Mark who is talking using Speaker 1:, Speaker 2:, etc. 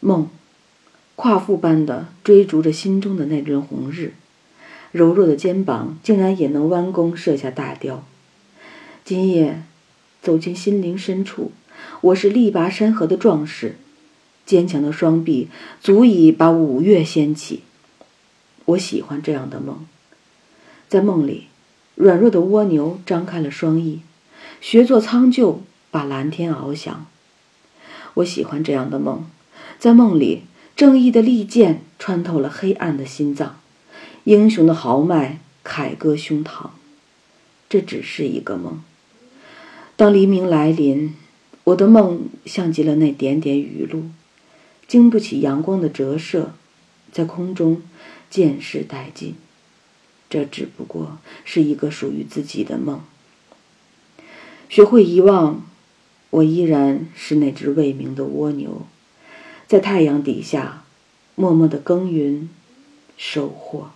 Speaker 1: 梦，夸父般的追逐着心中的那轮红日，柔弱的肩膀竟然也能弯弓射下大雕。今夜，走进心灵深处，我是力拔山河的壮士，坚强的双臂足以把五岳掀起。我喜欢这样的梦，在梦里，软弱的蜗牛张开了双翼，学做苍鹫，把蓝天翱翔。我喜欢这样的梦，在梦里，正义的利剑穿透了黑暗的心脏，英雄的豪迈凯歌胸膛。这只是一个梦。当黎明来临，我的梦像极了那点点雨露，经不起阳光的折射，在空中渐逝殆尽。这只不过是一个属于自己的梦。学会遗忘。我依然是那只未名的蜗牛，在太阳底下默默的耕耘、收获。